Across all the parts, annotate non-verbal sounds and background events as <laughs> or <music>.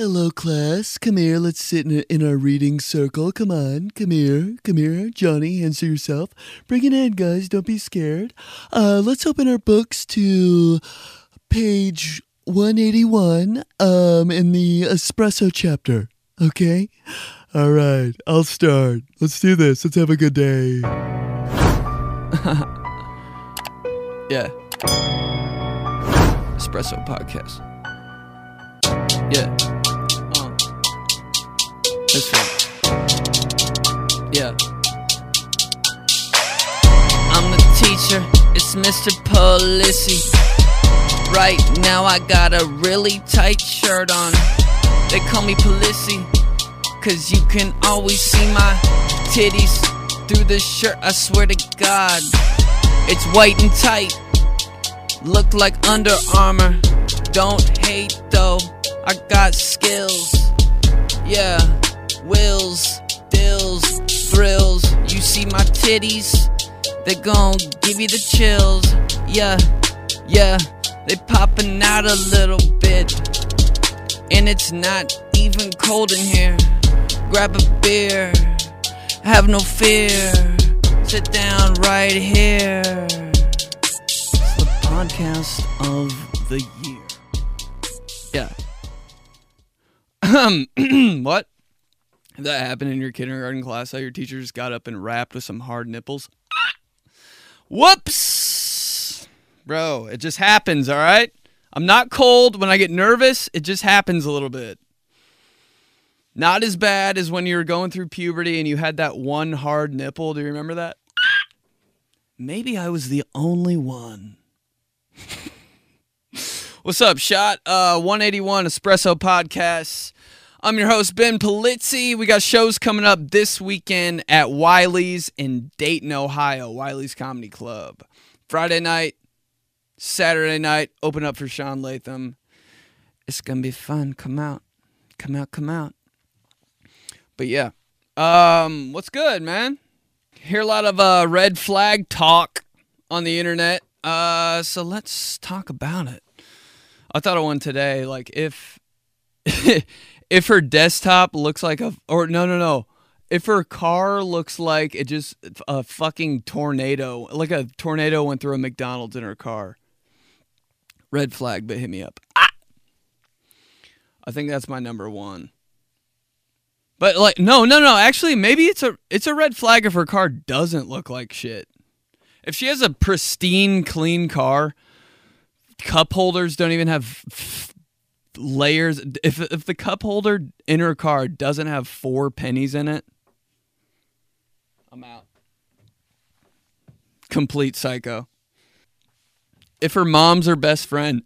Hello, class. Come here. Let's sit in, in our reading circle. Come on. Come here. Come here. Johnny, answer yourself. Bring it in, guys. Don't be scared. Uh, let's open our books to page 181 um, in the espresso chapter. Okay? All right. I'll start. Let's do this. Let's have a good day. <laughs> Yeah. Espresso podcast. Yeah. That's fun. Yeah. I'm the teacher. It's Mr. Polizzi. Right now I got a really tight shirt on. They call me Polisi. Cause you can always see my titties through the shirt. I swear to God. It's white and tight. Look like Under Armour. Don't hate though. I got skills. Yeah. Wills, dills, thrills. You see my titties? They gon' give you the chills. Yeah. Yeah. They popping out a little bit. And it's not even cold in here. Grab a beer. Have no fear. Sit down right here. It's the podcast of the year. Yeah. Um, <clears throat> what? That happen in your kindergarten class? How your teacher just got up and rapped with some hard nipples? Whoops! Bro, it just happens, all right? I'm not cold. When I get nervous, it just happens a little bit. Not as bad as when you were going through puberty and you had that one hard nipple. Do you remember that? Maybe I was the only one. <laughs> What's up, Shot? Uh, 181 Espresso Podcast. I'm your host, Ben Polizzi. We got shows coming up this weekend at Wiley's in Dayton, Ohio, Wiley's Comedy Club. Friday night, Saturday night, open up for Sean Latham. It's going to be fun. Come out. Come out, come out. But yeah. Um, what's good, man? Hear a lot of uh, red flag talk on the internet. Uh, so let's talk about it. I thought of one today. Like if <laughs> if her desktop looks like a or no no no if her car looks like it just a fucking tornado like a tornado went through a McDonald's in her car. Red flag, but hit me up. Ah! I think that's my number one. But like no no no actually maybe it's a it's a red flag if her car doesn't look like shit. If she has a pristine clean car, cup holders don't even have layers. If if the cup holder in her car doesn't have four pennies in it, I'm out. Complete psycho. If her mom's her best friend,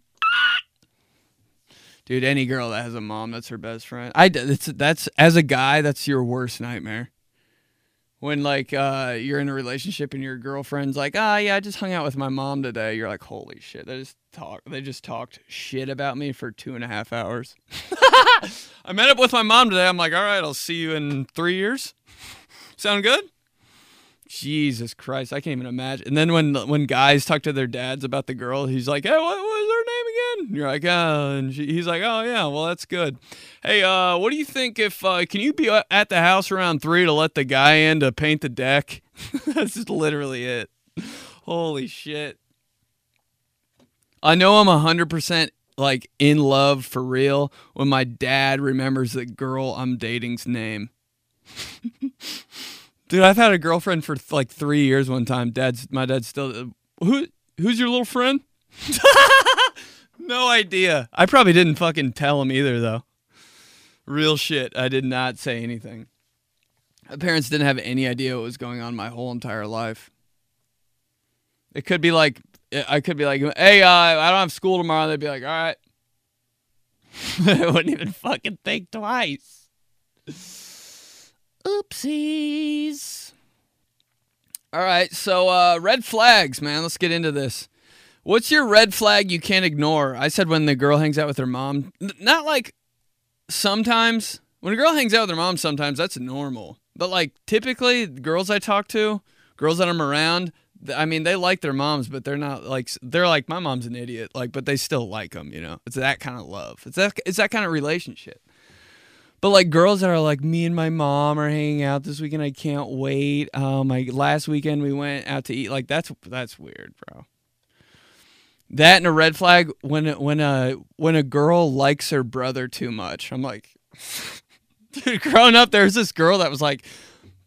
dude, any girl that has a mom that's her best friend, I that's that's as a guy that's your worst nightmare. When like uh, you're in a relationship and your girlfriend's like, ah, yeah, I just hung out with my mom today. You're like, holy shit, they just talk. They just talked shit about me for two and a half hours. <laughs> I met up with my mom today. I'm like, all right, I'll see you in three years. Sound good? Jesus Christ, I can't even imagine. And then when when guys talk to their dads about the girl, he's like, "Hey, what, was her name again?" And you're like, "Oh," and she, he's like, "Oh yeah, well that's good." Hey, uh, what do you think if uh, can you be at the house around three to let the guy in to paint the deck? <laughs> that's just literally it. Holy shit! I know I'm hundred percent like in love for real when my dad remembers the girl I'm dating's name. <laughs> Dude, I've had a girlfriend for like three years. One time, dad's my dad's still. Who who's your little friend? <laughs> no idea. I probably didn't fucking tell him either, though. Real shit. I did not say anything. My parents didn't have any idea what was going on my whole entire life. It could be like I could be like, hey, uh, I don't have school tomorrow. They'd be like, all right. <laughs> I wouldn't even fucking think twice. Oopsies. All right, so uh, red flags, man. Let's get into this. What's your red flag you can't ignore? I said when the girl hangs out with her mom. Not like sometimes. When a girl hangs out with her mom, sometimes that's normal. But like typically, girls I talk to, girls that I'm around, I mean, they like their moms, but they're not like they're like my mom's an idiot, like, but they still like them. You know, it's that kind of love. It's that it's that kind of relationship. But like girls that are like me and my mom are hanging out this weekend. I can't wait. Um, last weekend we went out to eat. Like that's that's weird, bro. That and a red flag when when a when a girl likes her brother too much. I'm like, <laughs> dude, growing up, there's this girl that was like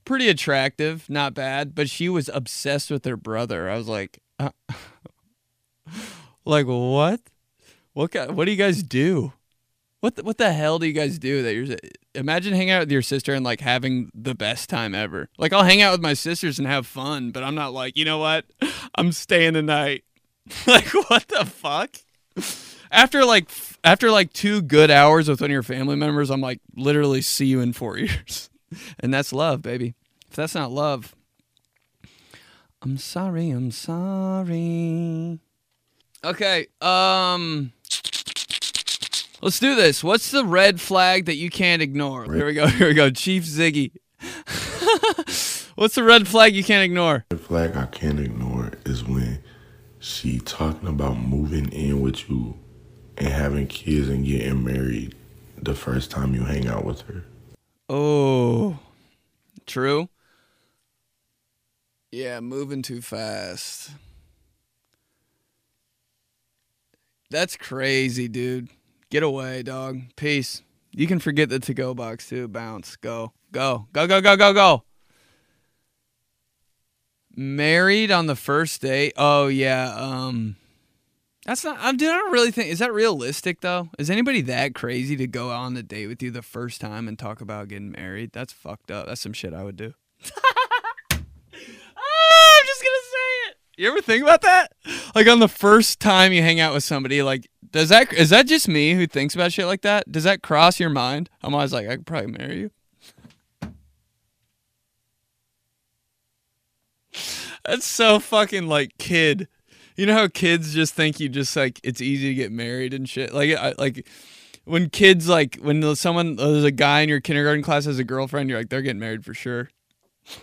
pretty attractive, not bad, but she was obsessed with her brother. I was like, uh, <laughs> like what? What what do you guys do? What the, what the hell do you guys do that you're imagine hanging out with your sister and like having the best time ever. Like I'll hang out with my sisters and have fun, but I'm not like, you know what? I'm staying the night. <laughs> like what the fuck? After like after like two good hours with one of your family members, I'm like literally see you in 4 <laughs> years. and that's love, baby. If that's not love, I'm sorry, I'm sorry. Okay, um Let's do this. What's the red flag that you can't ignore? Here we go. <laughs> Here we go. Chief Ziggy. <laughs> What's the red flag you can't ignore? The flag I can't ignore is when she talking about moving in with you and having kids and getting married the first time you hang out with her. Oh, true. Yeah, moving too fast. That's crazy, dude. Get away, dog. Peace. You can forget the to go box too. Bounce. Go. Go. Go, go, go, go, go. Married on the first date. Oh yeah. Um that's not I'm dude, I don't really think is that realistic though? Is anybody that crazy to go on a date with you the first time and talk about getting married? That's fucked up. That's some shit I would do. <laughs> oh, I'm just gonna say it. You ever think about that? Like on the first time you hang out with somebody, like does that is that just me who thinks about shit like that? Does that cross your mind? I'm always like, I could probably marry you. That's so fucking like kid. You know how kids just think you just like it's easy to get married and shit. Like I, like when kids like when someone there's a guy in your kindergarten class has a girlfriend, you're like they're getting married for sure. <laughs>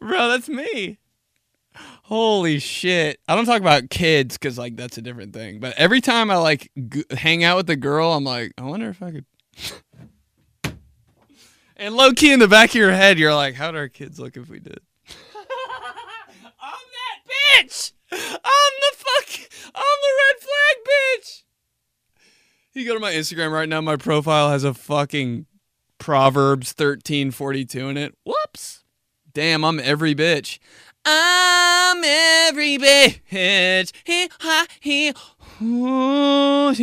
Bro, that's me. Holy shit. I don't talk about kids because, like, that's a different thing. But every time I, like, g- hang out with a girl, I'm like, I wonder if I could. <laughs> and low key in the back of your head, you're like, how'd our kids look if we did? <laughs> I'm that bitch! I'm the fuck. I'm the red flag bitch! You go to my Instagram right now, my profile has a fucking Proverbs 1342 in it. Whoops. Damn, I'm every bitch. I'm every bitch. He, ha, he. Oh,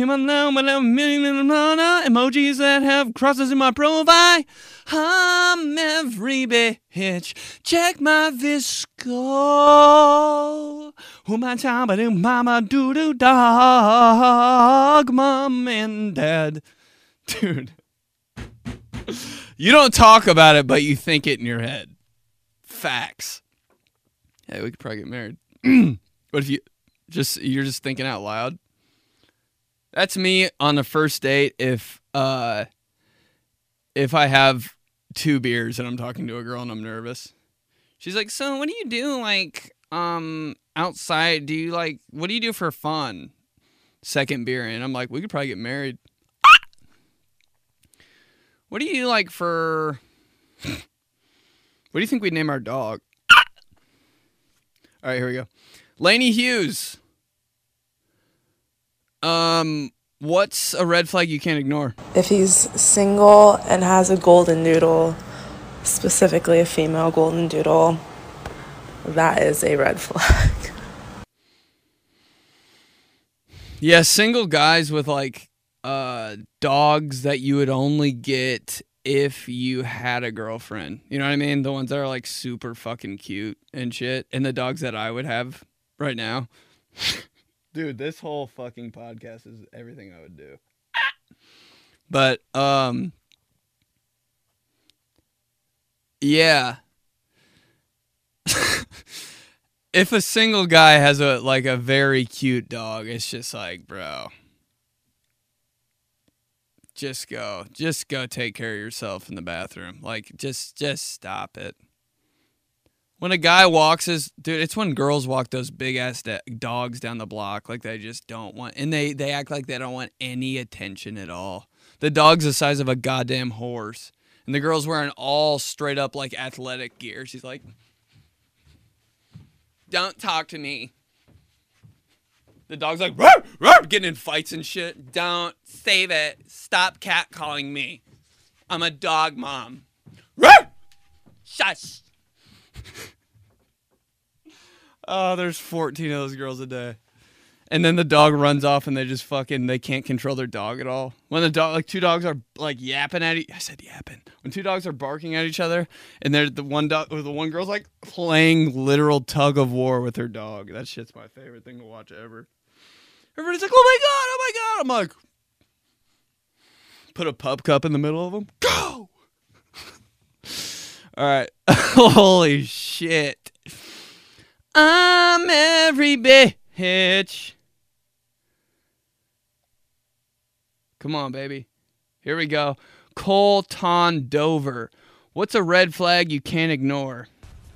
emojis that have crosses in my profile. I'm every bitch. Check my VSCO. Who my time, but mama doo doo dog, mom and dad. Dude. You don't talk about it, but you think it in your head. Facts. Hey, we could probably get married. <clears throat> but if you just you're just thinking out loud? That's me on the first date if uh if I have two beers and I'm talking to a girl and I'm nervous. She's like, "So, what do you do like um outside? Do you like what do you do for fun?" Second beer and I'm like, "We could probably get married." What do you like for <laughs> What do you think we'd name our dog? All right, here we go. Laney Hughes. Um, what's a red flag you can't ignore? If he's single and has a golden doodle, specifically a female golden doodle, that is a red flag. <laughs> Yeah, single guys with like uh dogs that you would only get if you had a girlfriend. You know what I mean? The ones that are like super fucking cute and shit. And the dogs that I would have right now. Dude, this whole fucking podcast is everything I would do. But um Yeah. <laughs> if a single guy has a like a very cute dog, it's just like, bro, just go just go take care of yourself in the bathroom like just just stop it When a guy walks his dude, it's when girls walk those big ass da- dogs down the block like they just don't want, and they they act like they don't want any attention at all. The dog's the size of a goddamn horse, and the girl's wearing all straight up like athletic gear. She's like, "Don't talk to me." The dog's like, "Roar, roar," getting in fights and shit. Don't save it. Stop catcalling me. I'm a dog mom. Roar! Shush. <laughs> oh, there's 14 of those girls a day. And then the dog runs off and they just fucking they can't control their dog at all. When the dog like two dogs are like yapping at each I said yapping. When two dogs are barking at each other and they're the one dog or the one girl's like playing literal tug of war with her dog. That shit's my favorite thing to watch ever. Everybody's like, "Oh my god, oh my god." I'm like put a pup cup in the middle of them. Go. <laughs> All right. <laughs> Holy shit. I'm every bitch. Come on, baby. Here we go. Colton Dover. What's a red flag you can't ignore?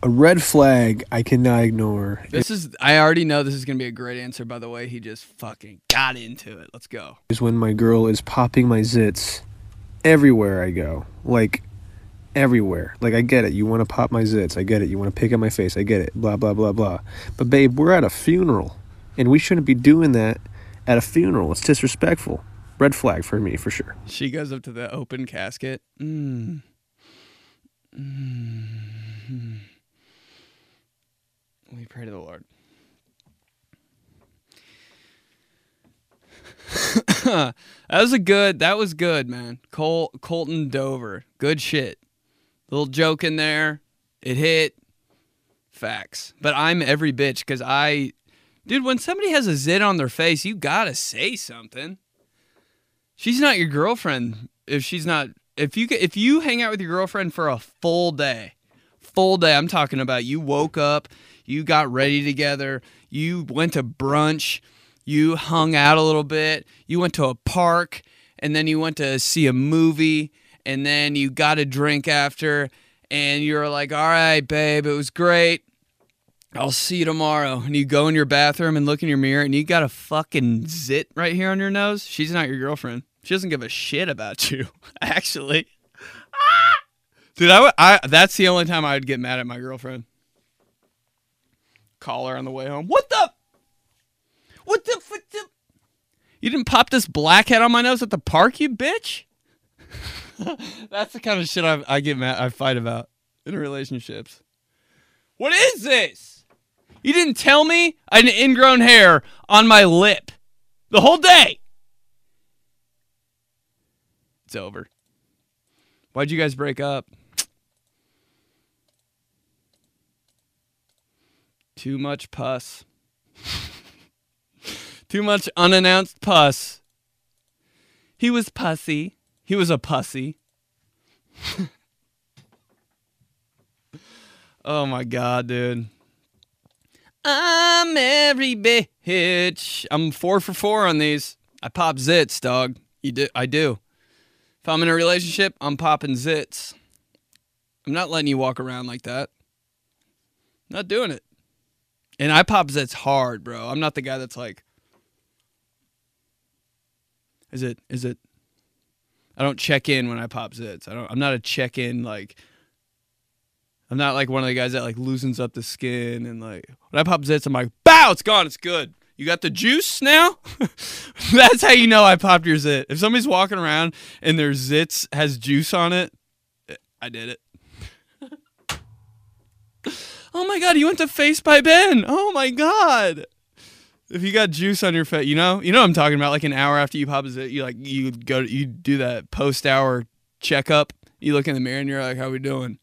A red flag I cannot ignore This is, I already know this is going to be a great answer, by the way. He just fucking got into it. Let's go. is when my girl is popping my zits everywhere I go. Like everywhere. Like I get it. You want to pop my zits. I get it. You want to pick at my face. I get it. Blah blah blah blah. But babe, we're at a funeral and we shouldn't be doing that at a funeral. It's disrespectful. Red flag for me for sure. She goes up to the open casket. Mm. Mm. We pray to the Lord. <coughs> that was a good. That was good, man. Col Colton Dover, good shit. Little joke in there. It hit. Facts. But I'm every bitch because I, dude. When somebody has a zit on their face, you gotta say something. She's not your girlfriend if she's not. If you if you hang out with your girlfriend for a full day, full day. I'm talking about you woke up, you got ready together, you went to brunch, you hung out a little bit, you went to a park, and then you went to see a movie, and then you got a drink after, and you're like, all right, babe, it was great. I'll see you tomorrow. And you go in your bathroom and look in your mirror, and you got a fucking zit right here on your nose. She's not your girlfriend. She doesn't give a shit about you, <laughs> actually. Dude, I, I that's the only time I would get mad at my girlfriend. Call her on the way home. What the? What the? What the? You didn't pop this blackhead on my nose at the park, you bitch. <laughs> that's the kind of shit I, I get mad. I fight about in relationships. What is this? You didn't tell me I had an ingrown hair on my lip the whole day. It's over. Why'd you guys break up? Too much pus. <laughs> Too much unannounced pus. He was pussy. He was a pussy. <laughs> oh my god, dude. I'm every bitch. I'm four for four on these. I pop zits, dog. You do. I do. If I'm in a relationship, I'm popping zits. I'm not letting you walk around like that. Not doing it. And I pop zits hard, bro. I'm not the guy that's like, is it, is it, I don't check in when I pop zits. I don't, I'm not a check in, like, I'm not like one of the guys that like loosens up the skin and like, when I pop zits, I'm like, bow, it's gone, it's good. You got the juice now? <laughs> That's how you know I popped your zit. If somebody's walking around and their zits has juice on it, I did it. <laughs> oh my god, you went to Face by Ben. Oh my god. If you got juice on your face, you know, you know what I'm talking about. Like an hour after you pop a zit, you like you go, you do that post hour checkup. You look in the mirror and you're like, "How we doing?"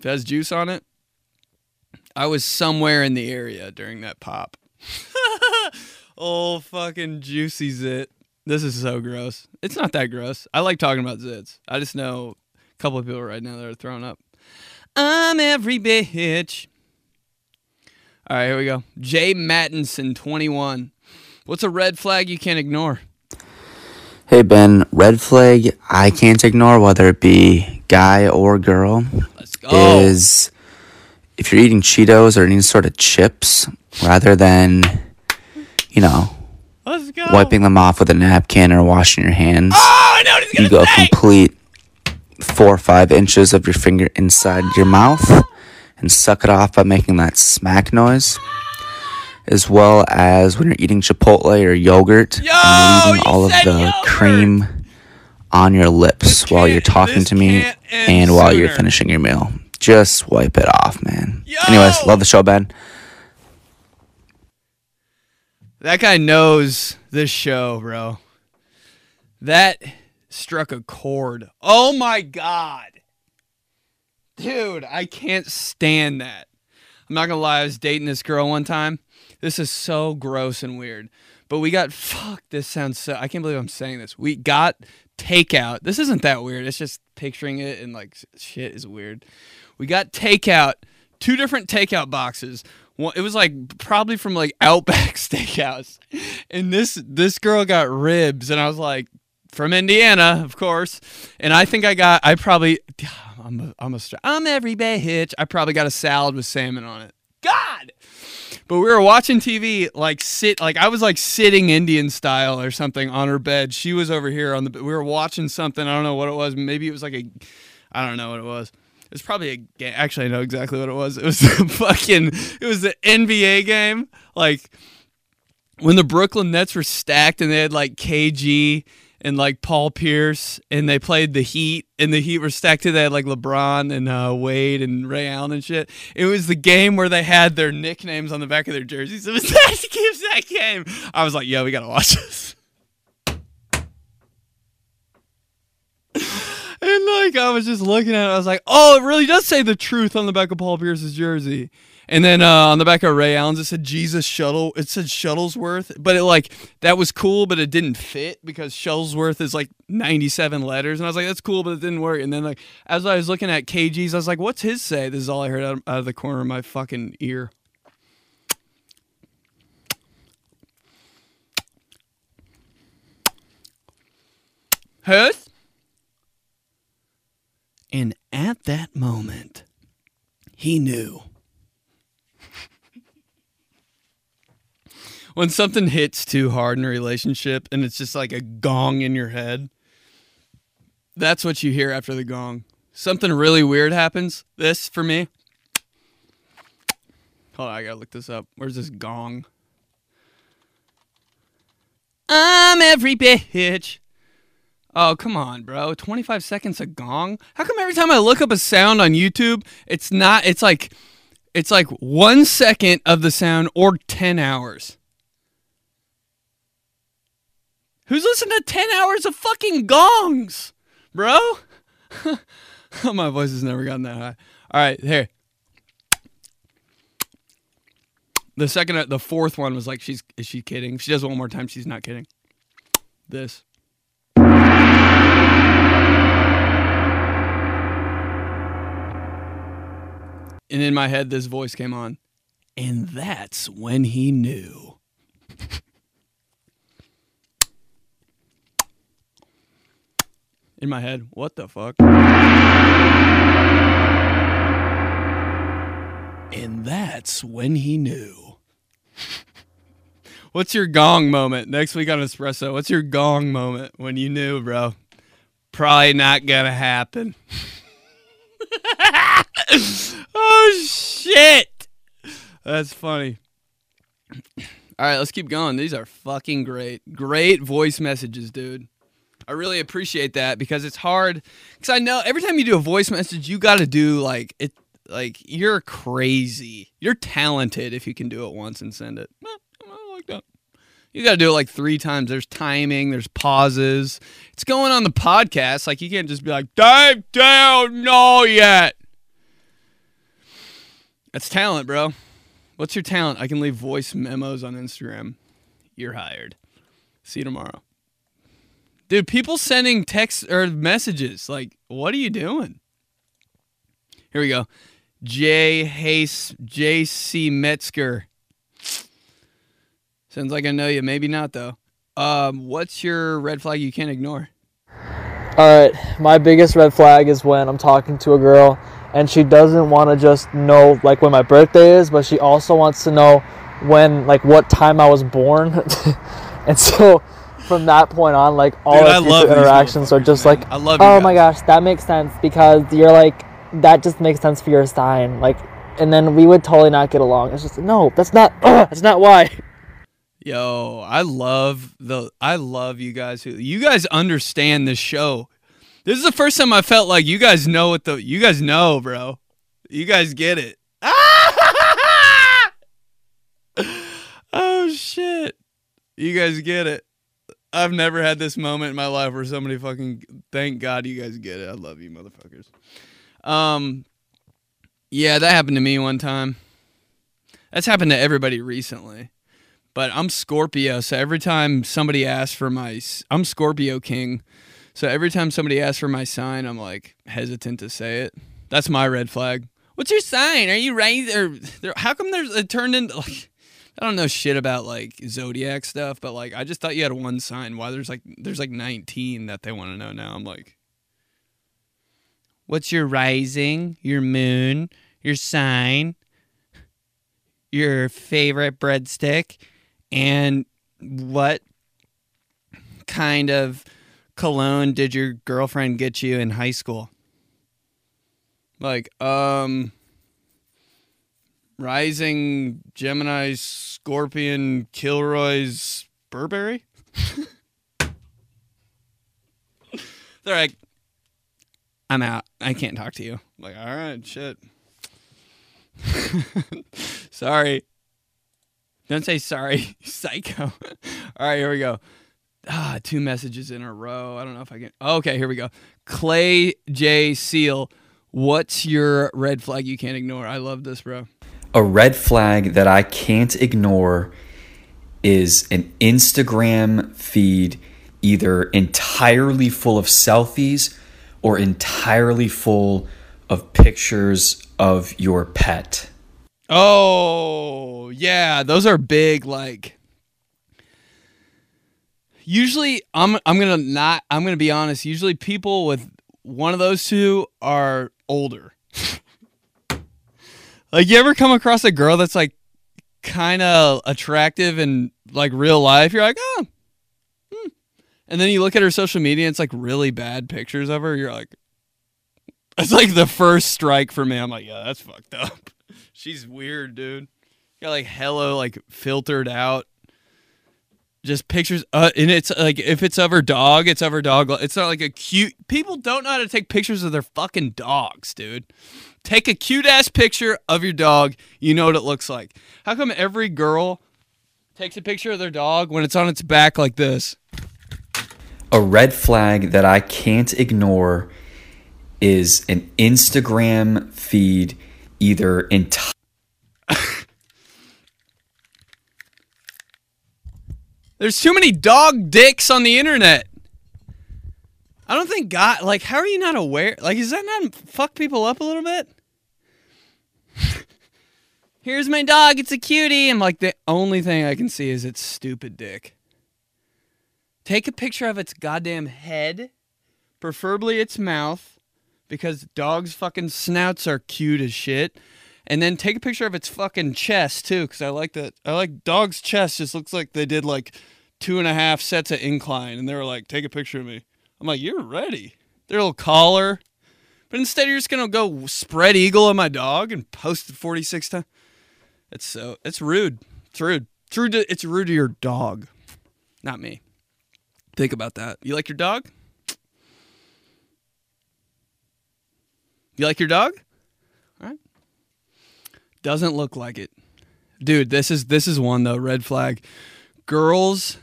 If it has juice on it, I was somewhere in the area during that pop. <laughs> oh, fucking juicy zit. This is so gross. It's not that gross. I like talking about zits. I just know a couple of people right now that are throwing up. I'm every bitch. All right, here we go. Jay Mattinson, 21. What's a red flag you can't ignore? Hey Ben, red flag I can't ignore, whether it be guy or girl, Let's go. is if you're eating Cheetos or any sort of chips, rather than, you know, wiping them off with a napkin or washing your hands, Oh, I know what he's you go say. complete four or five inches of your finger inside your mouth and suck it off by making that smack noise. As well as when you're eating Chipotle or yogurt Yo, and leaving all of the yogurt. cream on your lips while you're talking to me and while you're finishing your meal. Just wipe it off, man. Yo! Anyways, love the show, Ben. That guy knows this show, bro. That struck a chord. Oh my god. Dude, I can't stand that. I'm not gonna lie, I was dating this girl one time. This is so gross and weird. But we got fuck, this sounds so I can't believe I'm saying this. We got takeout. This isn't that weird. It's just picturing it and like shit is weird. We got takeout, two different takeout boxes. It was like probably from like Outback <laughs> Steakhouse, and this this girl got ribs, and I was like, from Indiana, of course. And I think I got I probably <sighs> I'm a, I'm a I'm every bitch. I probably got a salad with salmon on it. God. But we were watching TV, like sit, like I was like sitting Indian style or something on her bed. She was over here on the. We were watching something. I don't know what it was. Maybe it was like a, I don't know what it was. It was probably a game. Actually, I know exactly what it was. It was <laughs> a fucking. It was the NBA game. Like when the Brooklyn Nets were stacked and they had like KG and like Paul Pierce and they played the Heat and the Heat were stacked to they had like LeBron and uh, Wade and Ray Allen and shit. It was the game where they had their nicknames on the back of their jerseys. It was <laughs> that, was that game. I was like, yo, we gotta watch this. <laughs> And like I was just looking at it, I was like, "Oh, it really does say the truth on the back of Paul Pierce's jersey." And then uh, on the back of Ray Allen's, it said Jesus Shuttle. It said Shuttlesworth, but it like that was cool, but it didn't fit because Shuttlesworth is like ninety-seven letters, and I was like, "That's cool," but it didn't work. And then like as I was looking at KG's, I was like, "What's his say?" This is all I heard out, of the corner of my fucking ear. Hurst. And at that moment, he knew. when something hits too hard in a relationship and it's just like a gong in your head, that's what you hear after the gong. Something really weird happens. This for me. Hold on, I gotta look this up. Where's this gong? I'm every bitch. Oh, come on, bro. 25 seconds a gong? How come every time I look up a sound on YouTube, it's not it's like it's like 1 second of the sound or 10 hours? Who's listening to 10 hours of fucking gongs, bro? <laughs> Oh, my voice has never gotten that high. All right, here. The second, the fourth one was like, she's is she kidding? If she does it one more time, she's not kidding. This. And in my head, this voice came on. And that's when he knew. in my head, what the fuck? And that's when he knew. <laughs> What's your gong moment? Next week on Espresso, what's your gong moment when you knew, bro? Probably not gonna happen. <laughs> <laughs> <laughs> oh shit. That's funny. All right, let's keep going. These are fucking great. Great voice messages, dude. I really appreciate that because it's hard cuz I know every time you do a voice message, you got to do like it like you're crazy. You're talented if you can do it once and send it. Like that. You got to do it like 3 times. There's timing, there's pauses. It's going on the podcast like you can't just be like, "Dave, don't know yet." That's talent, bro. What's your talent? I can leave voice memos on Instagram. You're hired. See you tomorrow. Dude, people sending texts or messages. Like, what are you doing? Here we go. J. Hayes, J.C. Metzger. Sounds like I know you. Maybe not, though. Um, what's your red flag you can't ignore? All right, my biggest red flag is when I'm talking to a girl and she doesn't want to just know like when my birthday is, but she also wants to know when like what time I was born. <laughs> and so from that point on, like all Dude, our future interactions are just motherfuckers, like. I love oh my guys." gosh, that makes sense because you're like that just makes sense for your sign, like. And then we would totally not get along. It's just no, that's not. <clears throat> that's not why. Yo, I love the I love you guys who you guys understand this show. This is the first time I felt like you guys know what the you guys know, bro. You guys get it. <laughs> oh shit. You guys get it. I've never had this moment in my life where somebody fucking thank God you guys get it. I love you motherfuckers. Um yeah, that happened to me one time. That's happened to everybody recently. But I'm Scorpio, so every time somebody asks for my I'm Scorpio king. So every time somebody asks for my sign, I'm like hesitant to say it. That's my red flag. What's your sign? Are you right? Or how come there's it turned into like I don't know shit about like zodiac stuff, but like I just thought you had one sign. Why there's like there's like 19 that they want to know now. I'm like, what's your rising, your moon, your sign, your favorite breadstick, and what kind of cologne did your girlfriend get you in high school? Like, um, Rising Gemini Scorpion Kilroy's Burberry? <laughs> They're like, I'm out. I can't talk to you. I'm like, all right, shit. <laughs> sorry. Don't say sorry, <laughs> psycho. All right, here we go. Ah, two messages in a row. I don't know if I can. Okay, here we go. Clay J. Seal, what's your red flag you can't ignore? I love this, bro. A red flag that I can't ignore is an Instagram feed either entirely full of selfies or entirely full of pictures of your pet. Oh, yeah, those are big like Usually I'm I'm to not I'm to be honest, usually people with one of those two are older. <laughs> like you ever come across a girl that's like kind of attractive in like real life? You're like, "Oh." hmm." And then you look at her social media, and it's like really bad pictures of her. You're like, it's like the first strike for me. I'm like, yeah, that's fucked up. <laughs> She's weird, dude. Got like hello, like filtered out. Just pictures, uh, and it's like if it's of her dog, it's of her dog. It's not like a cute. People don't know how to take pictures of their fucking dogs, dude. Take a cute ass picture of your dog. You know what it looks like. How come every girl takes a picture of their dog when it's on its back like this? A red flag that I can't ignore is an Instagram feed either entirely There's too many dog dicks on the internet. I don't think God, like, how are you not aware? Like, is that not fuck people up a little bit? <laughs> Here's my dog. It's a cutie. I'm like, the only thing I can see is its stupid dick. Take a picture of its goddamn head, preferably its mouth, because dogs' fucking snouts are cute as shit. And then take a picture of its fucking chest too, because I like that. I like dogs' chest. Just looks like they did like two and a half sets of incline, and they were like, "Take a picture of me." I'm like, "You're ready." Their little collar, but instead you're just gonna go spread eagle on my dog and post it 46 times. It's so it's rude. It's rude. It's rude. To, it's rude to your dog, not me. Think about that. You like your dog? You like your dog? Doesn't look like it. Dude, this is this is one though, red flag. Girls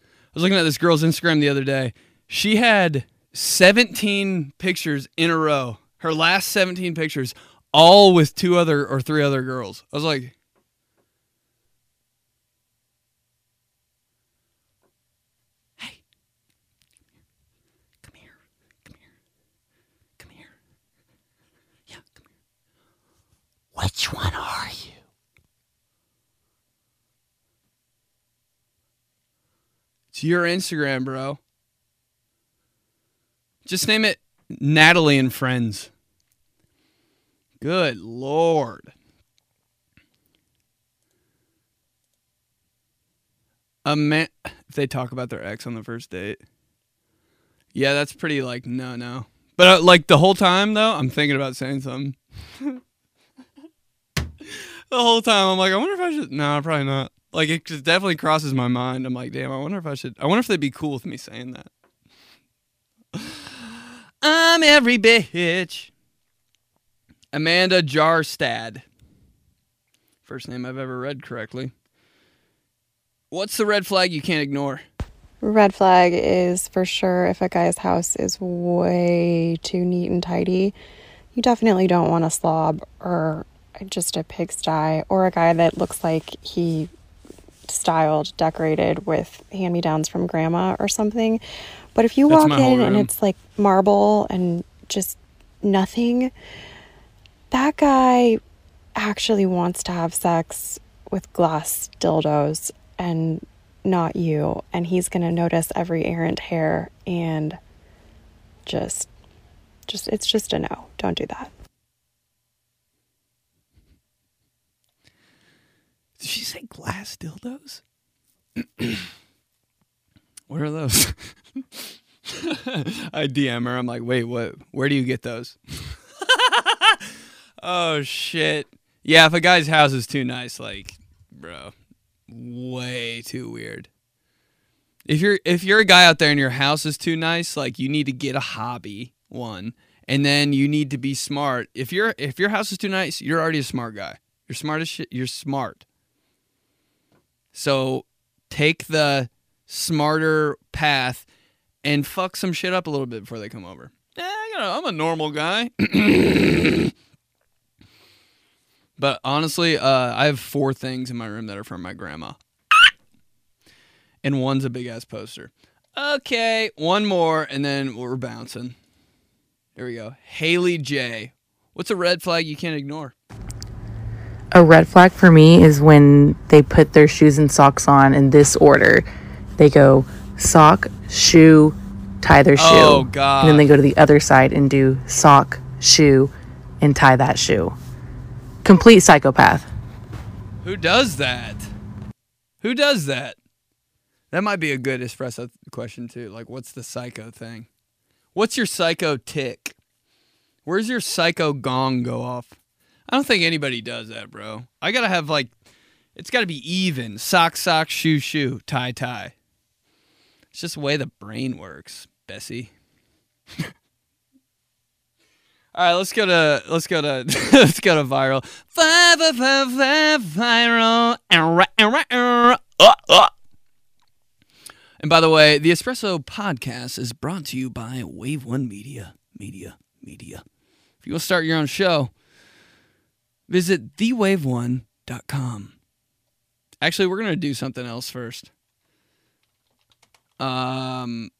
I was looking at this girl's Instagram the other day. She had 17 pictures in a row. Her last 17 pictures all with two other or three other girls. I was like Hey. Come here. Come here. Come here. Yeah, come here. Which one are you? It's your Instagram, bro. Just name it Natalie and Friends. Good lord. A man, if they talk about their ex on the first date, yeah, that's pretty like no, no. But uh, like the whole time though, I'm thinking about saying something. <laughs> <laughs> the whole time, I'm like, I wonder if I should. No, probably not. Like it just definitely crosses my mind. I'm like, damn, I wonder if I should. I wonder if they'd be cool with me saying that. <sighs> I'm every bitch. Amanda Jarstad. First name I've ever read correctly. What's the red flag you can't ignore? Red flag is for sure if a guy's house is way too neat and tidy. You definitely don't want a slob or just a pigsty or a guy that looks like he styled, decorated with hand me downs from grandma or something. But if you That's walk in and it's like marble and just nothing, that guy actually wants to have sex with glass dildos and not you. And he's going to notice every errant hair and just, just, it's just a no. Don't do that. Did she say glass dildos? <clears throat> what are those? <laughs> I DM her. I'm like, wait, what? Where do you get those? <laughs> oh shit. Yeah, if a guy's house is too nice, like, bro, way too weird. If you're if you're a guy out there and your house is too nice, like you need to get a hobby, one, and then you need to be smart. If your if your house is too nice, you're already a smart guy. You're smart as shit. You're smart. So take the smarter path and fuck some shit up a little bit before they come over. Yeah, I I'm a normal guy. <coughs> but honestly, uh, I have four things in my room that are from my grandma. And one's a big ass poster. Okay, one more, and then we're bouncing. Here we go. Haley J. What's a red flag you can't ignore? A red flag for me is when they put their shoes and socks on in this order. They go sock, shoe, tie their shoe. Oh, God. And then they go to the other side and do sock, shoe, and tie that shoe. Complete psychopath. Who does that? Who does that? That might be a good espresso question too. Like, what's the psycho thing? What's your psycho tick? Where's your psycho gong go off? I don't think anybody does that, bro. I gotta have like, it's gotta be even. Sock, sock, shoe, shoe, tie, tie. It's just the way the brain works, Bessie. <laughs> All right, let's go to let's go to <laughs> let's go to viral. Viral. Uh, uh. And by the way, the Espresso podcast is brought to you by Wave One Media, Media, Media. If you want to start your own show, visit thewave1.com. Actually, we're gonna do something else first. Um,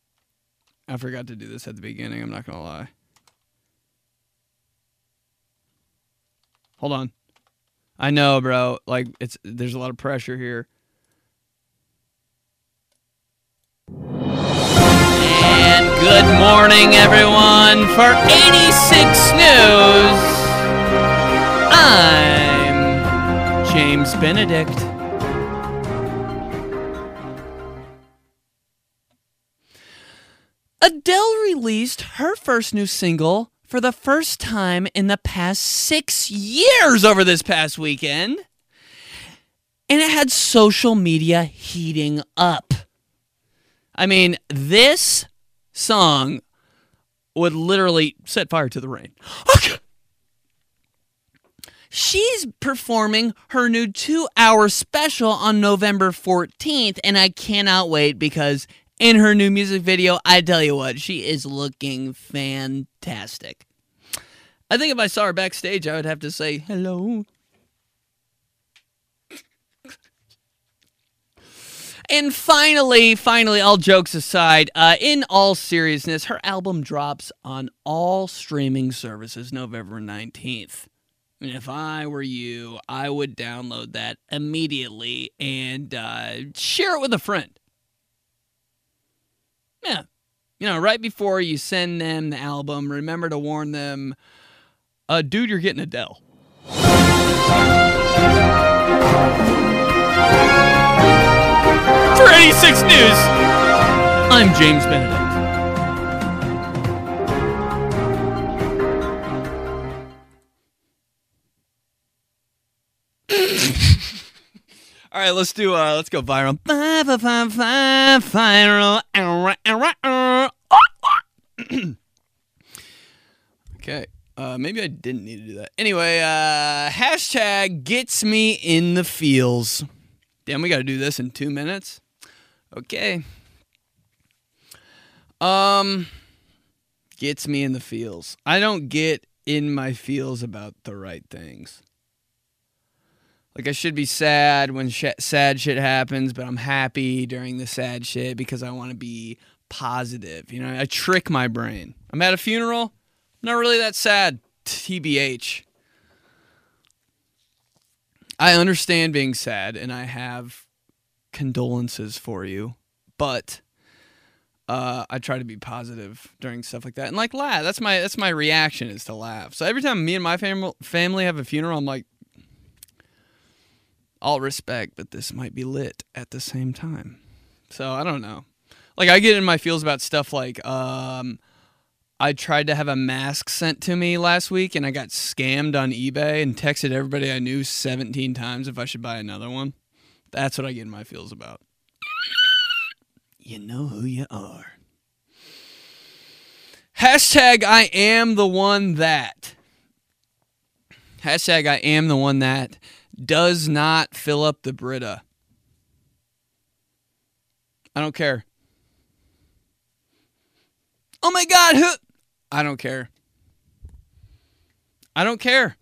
I forgot to do this at the beginning. I'm not gonna lie. Hold on. I know, bro. Like it's there's a lot of pressure here. And good morning, everyone. For 86 News, I'm James Benedict. Adele released her first new single for the first time in the past six years over this past weekend. And it had social media heating up. I mean, this song would literally set fire to the rain. <laughs> She's performing her new two hour special on November 14th, and I cannot wait because in her new music video, I tell you what, she is looking fantastic. I think if I saw her backstage, I would have to say hello. And finally, finally, all jokes aside, uh, in all seriousness, her album drops on all streaming services November 19th. If I were you, I would download that immediately and uh, share it with a friend. Yeah. You know, right before you send them the album, remember to warn them Uh, dude, you're getting Adele. For 86 News, I'm James Benedict. All right, let's do. Uh, let's go viral. Fi- fi- fi- fi- Viral. <clears throat> okay. Uh, maybe I didn't need to do that. Anyway, uh, hashtag gets me in the feels. Damn, we got to do this in two minutes. Okay. Um, gets me in the feels. I don't get in my feels about the right things. Like I should be sad when sh- sad shit happens, but I'm happy during the sad shit because I want to be positive. You know, I trick my brain. I'm at a funeral. I'm not really that sad. TBH. I understand being sad and I have condolences for you, but uh, I try to be positive during stuff like that and like laugh. That's my that's my reaction is to laugh. So every time me and my family family have a funeral, I'm like, all respect, but this might be lit at the same time. So I don't know. Like I get in my feels about stuff like um, I tried to have a mask sent to me last week and I got scammed on eBay and texted everybody I knew 17 times if I should buy another one. That's what I get in my feels about. You know who you are. Hashtag I am the one that. Hashtag I am the one that does not fill up the Brita. I don't care. Oh my God, who? I don't care. I don't care.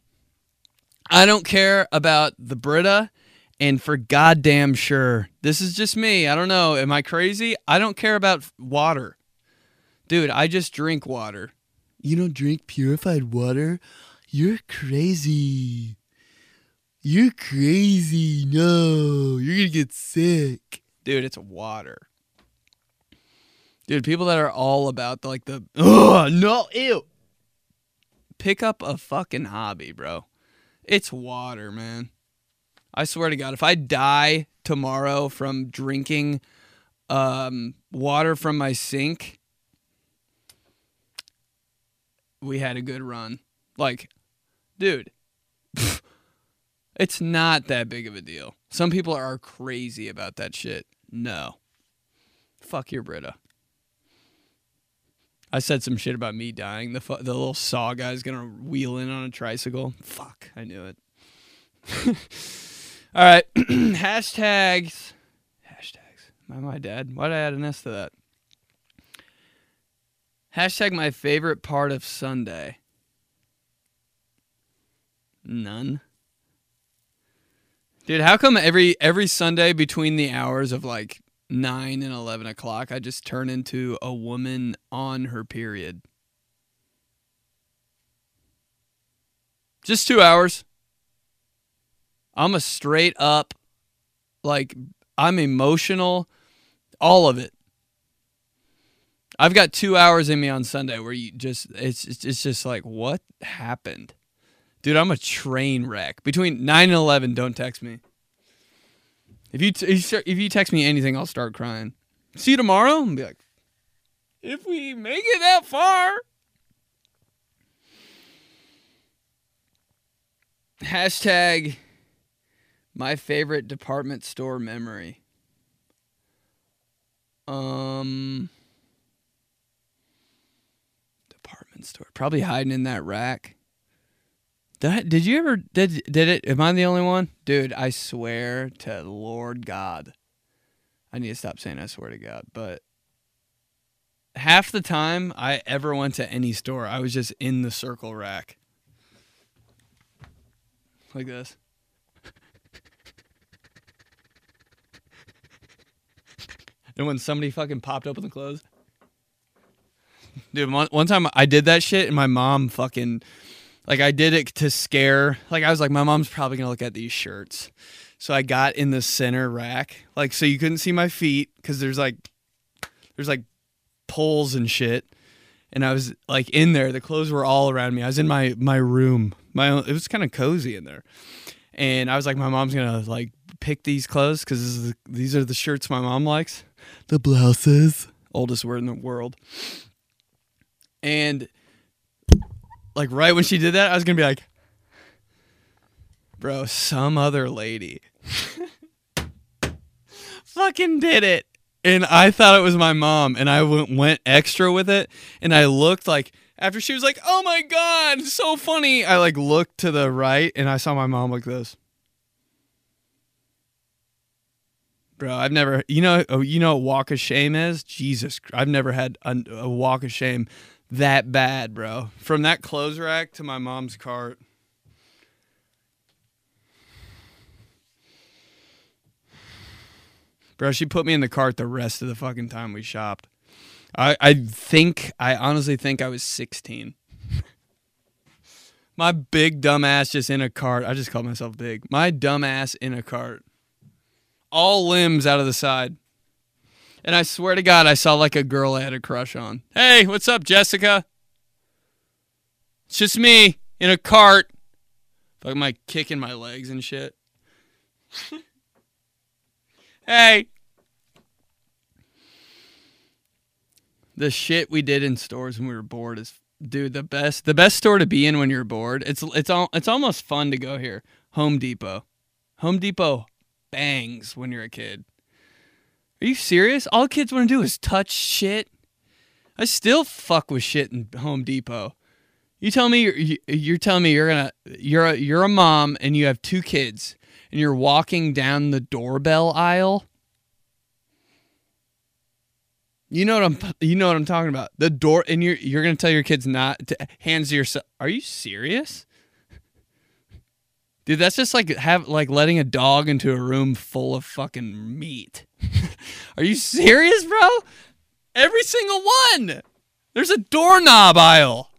I don't care about the Brita. And for goddamn sure, this is just me. I don't know. Am I crazy? I don't care about water. Dude, I just drink water. You don't drink purified water? You're crazy. You're crazy. No, you're gonna get sick. Dude, it's water. Dude, people that are all about the, like the ugh, no, ew. Pick up a fucking hobby, bro. It's water, man. I swear to God, if I die tomorrow from drinking um, water from my sink, we had a good run. Like, dude, <laughs> it's not that big of a deal. Some people are crazy about that shit. No. Fuck your Brita. I said some shit about me dying. The fu- the little saw guy's gonna wheel in on a tricycle. Fuck, I knew it. <laughs> All right, <clears throat> hashtags. Hashtags. I my dad? Why'd I add an S to that? Hashtag my favorite part of Sunday. None. Dude, how come every every Sunday between the hours of like nine and eleven o'clock, I just turn into a woman on her period? Just two hours. I'm a straight up, like I'm emotional, all of it. I've got two hours in me on Sunday where you just it's it's it's just like what happened, dude. I'm a train wreck. Between nine and eleven, don't text me. If you t- if you if you text me anything, I'll start crying. See you tomorrow, and be like, if we make it that far. Hashtag my favorite department store memory. Um department store. Probably hiding in that rack. That did you ever did did it am I the only one? Dude, I swear to Lord God. I need to stop saying I swear to God, but half the time I ever went to any store, I was just in the circle rack. Like this. And when somebody fucking popped open the clothes. Dude, one, one time I did that shit and my mom fucking like I did it to scare like I was like my mom's probably to look at these shirts. So I got in the center rack like so you couldn't see my feet cuz there's like there's like poles and shit. and I was like in there. The clothes were all around me. I was in my my room. My own, it was kind of cozy in there, and I was like, my mom's gonna like pick these clothes because these are the shirts my mom likes. The blouses. Oldest word in the world. And like right when she did that, I was gonna be like, bro, some other lady <laughs> fucking did it. And I thought it was my mom, and I went, went extra with it. And I looked like after she was like, "Oh my god, so funny!" I like looked to the right, and I saw my mom like this. Bro, I've never, you know, oh, you know what walk of shame is? Jesus, I've never had a, a walk of shame that bad, bro. From that clothes rack to my mom's cart. Bro, she put me in the cart the rest of the fucking time we shopped. I, I think, I honestly think I was 16. My big dumb ass just in a cart. I just called myself big. My dumb ass in a cart. All limbs out of the side. And I swear to God, I saw like a girl I had a crush on. Hey, what's up, Jessica? It's just me in a cart. Fuck, my kicking my legs and shit. <laughs> hey. The shit we did in stores when we were bored is dude the best the best store to be in when you're bored. It's it's all it's almost fun to go here. Home Depot. Home Depot bangs when you're a kid. Are you serious? All kids want to do is touch shit. I still fuck with shit in Home Depot. You tell me you're, you're telling me you're gonna you're a, you're a mom and you have two kids and you're walking down the doorbell aisle. You know what I'm you know what I'm talking about. The door and you're you're gonna tell your kids not to hands to yourself. Are you serious? Dude, that's just like have like letting a dog into a room full of fucking meat. <laughs> Are you serious, bro? Every single one. There's a doorknob aisle.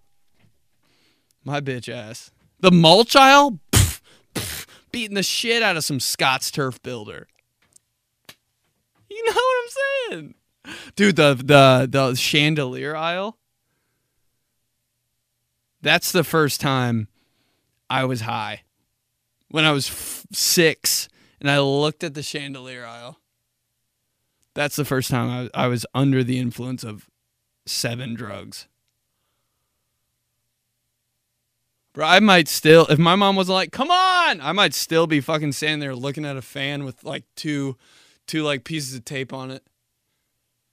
My bitch ass. The mulch aisle? Pff, <laughs> pff, beating the shit out of some Scott's turf builder. You know what I'm saying? Dude, the the the chandelier aisle. That's the first time I was high. When I was f- 6 and I looked at the chandelier aisle. That's the first time I, I was under the influence of seven drugs. Bro, I might still, if my mom wasn't like, "Come on," I might still be fucking standing there looking at a fan with like two, two like pieces of tape on it.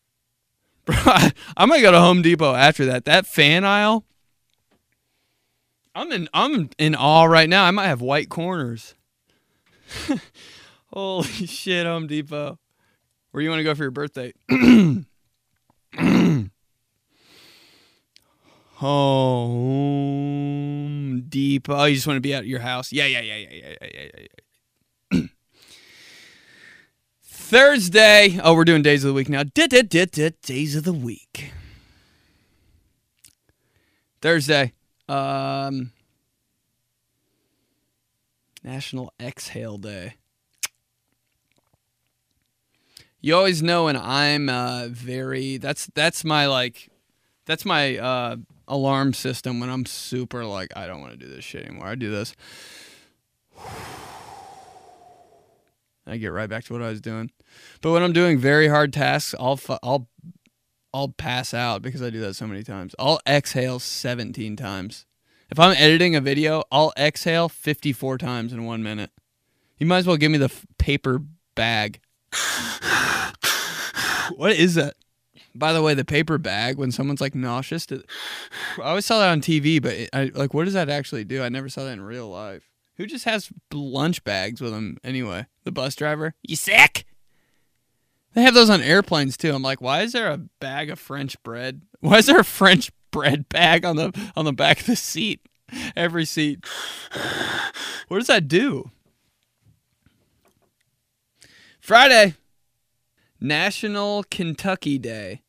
<laughs> Bro, I, I might go to Home Depot after that. That fan aisle, I'm in, I'm in awe right now. I might have white corners. <laughs> Holy shit, Home Depot. Where do you want to go for your birthday? <clears throat> Home Depot. Oh, you just want to be at your house? Yeah, yeah, yeah, yeah, yeah, yeah, yeah, yeah. <clears throat> Thursday. Oh, we're doing days of the week now. Days of the week. Thursday. Um, National Exhale Day. You always know when I'm uh, very. That's that's my like. That's my uh, alarm system when I'm super like I don't want to do this shit anymore. I do this. <sighs> I get right back to what I was doing. But when I'm doing very hard tasks, I'll I'll I'll pass out because I do that so many times. I'll exhale 17 times. If I'm editing a video, I'll exhale 54 times in 1 minute. You might as well give me the f- paper bag. what is that? By the way, the paper bag when someone's like nauseous, to, I always saw that on TV, but it, I, like, what does that actually do? I never saw that in real life. Who just has lunch bags with them anyway? The bus driver? You sick? They have those on airplanes too. I'm like, why is there a bag of French bread? <laughs> Why is there a French bread bag on the on the back of the seat? Every seat. What does that do? Friday, National Kentucky Day.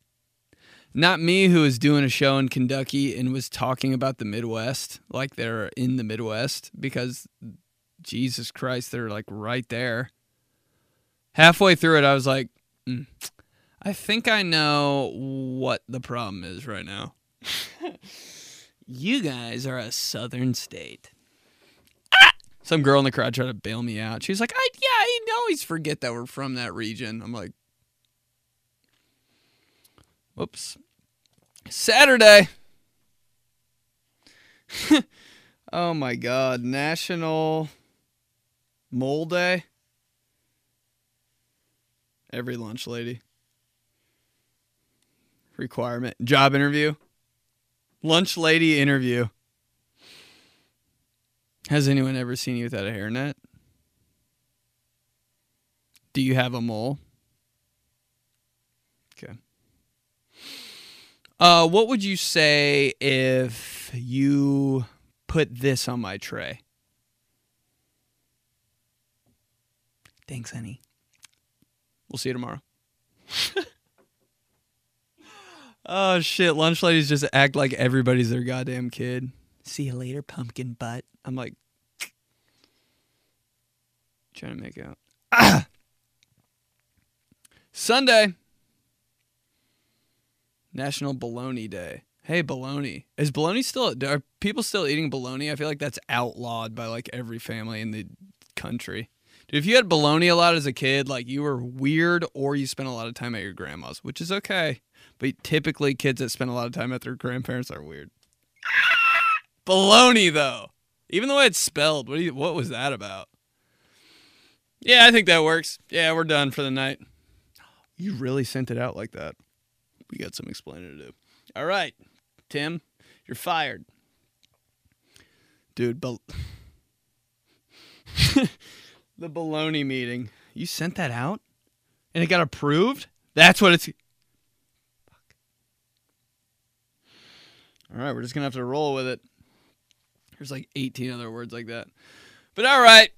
Not me who was doing a show in Kentucky and was talking about the Midwest like they're in the Midwest because Jesus Christ, they're like right there. Halfway through it, I was like, mm, I think I know what the problem is right now. <laughs> you guys are a southern state. Ah! Some girl in the crowd tried to bail me out. She's like, I, yeah, I always forget that we're from that region. I'm like, whoops. Saturday. <laughs> oh my God. National Mole Day. Every lunch lady. Requirement. Job interview. Lunch lady interview. Has anyone ever seen you without a hairnet? Do you have a mole? Okay. Uh, what would you say if you put this on my tray? Thanks, honey. We'll see you tomorrow. <laughs> oh shit! Lunch ladies just act like everybody's their goddamn kid. See you later, pumpkin butt. I'm like trying to make out. Ah! <coughs> Sunday. National Bologna Day. Hey, bologna. Is bologna still are people still eating bologna? I feel like that's outlawed by like every family in the country. Dude, if you had bologna a lot as a kid, like you were weird or you spent a lot of time at your grandma's, which is okay. But typically kids that spend a lot of time at their grandparents are weird. bologna though. Even the way it's spelled, what you, what was that about? Yeah, I think that works. Yeah, we're done for the night. You really sent it out like that. We got some explaining to do. All right, Tim, you're fired. Dude, bal- <laughs> the baloney meeting. You sent that out? And it got approved? That's what it's. Fuck. All right, we're just going to have to roll with it. There's like 18 other words like that. But all right.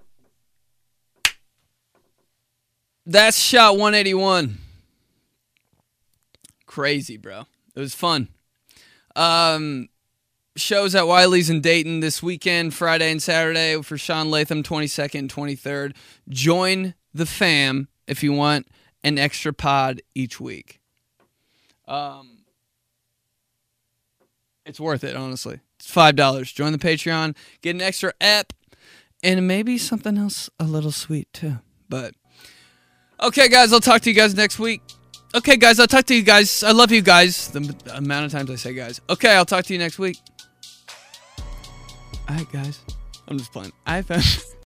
That's shot 181. Crazy, bro. It was fun. Um, shows at Wiley's in Dayton this weekend, Friday and Saturday for Sean Latham, 22nd and 23rd. Join the fam if you want an extra pod each week. Um, it's worth it, honestly. It's $5. Join the Patreon, get an extra app, and maybe something else a little sweet too. But okay, guys, I'll talk to you guys next week. Okay, guys, I'll talk to you guys. I love you guys. The, the amount of times I say guys. Okay, I'll talk to you next week. All right, guys. I'm just playing. I found. <laughs>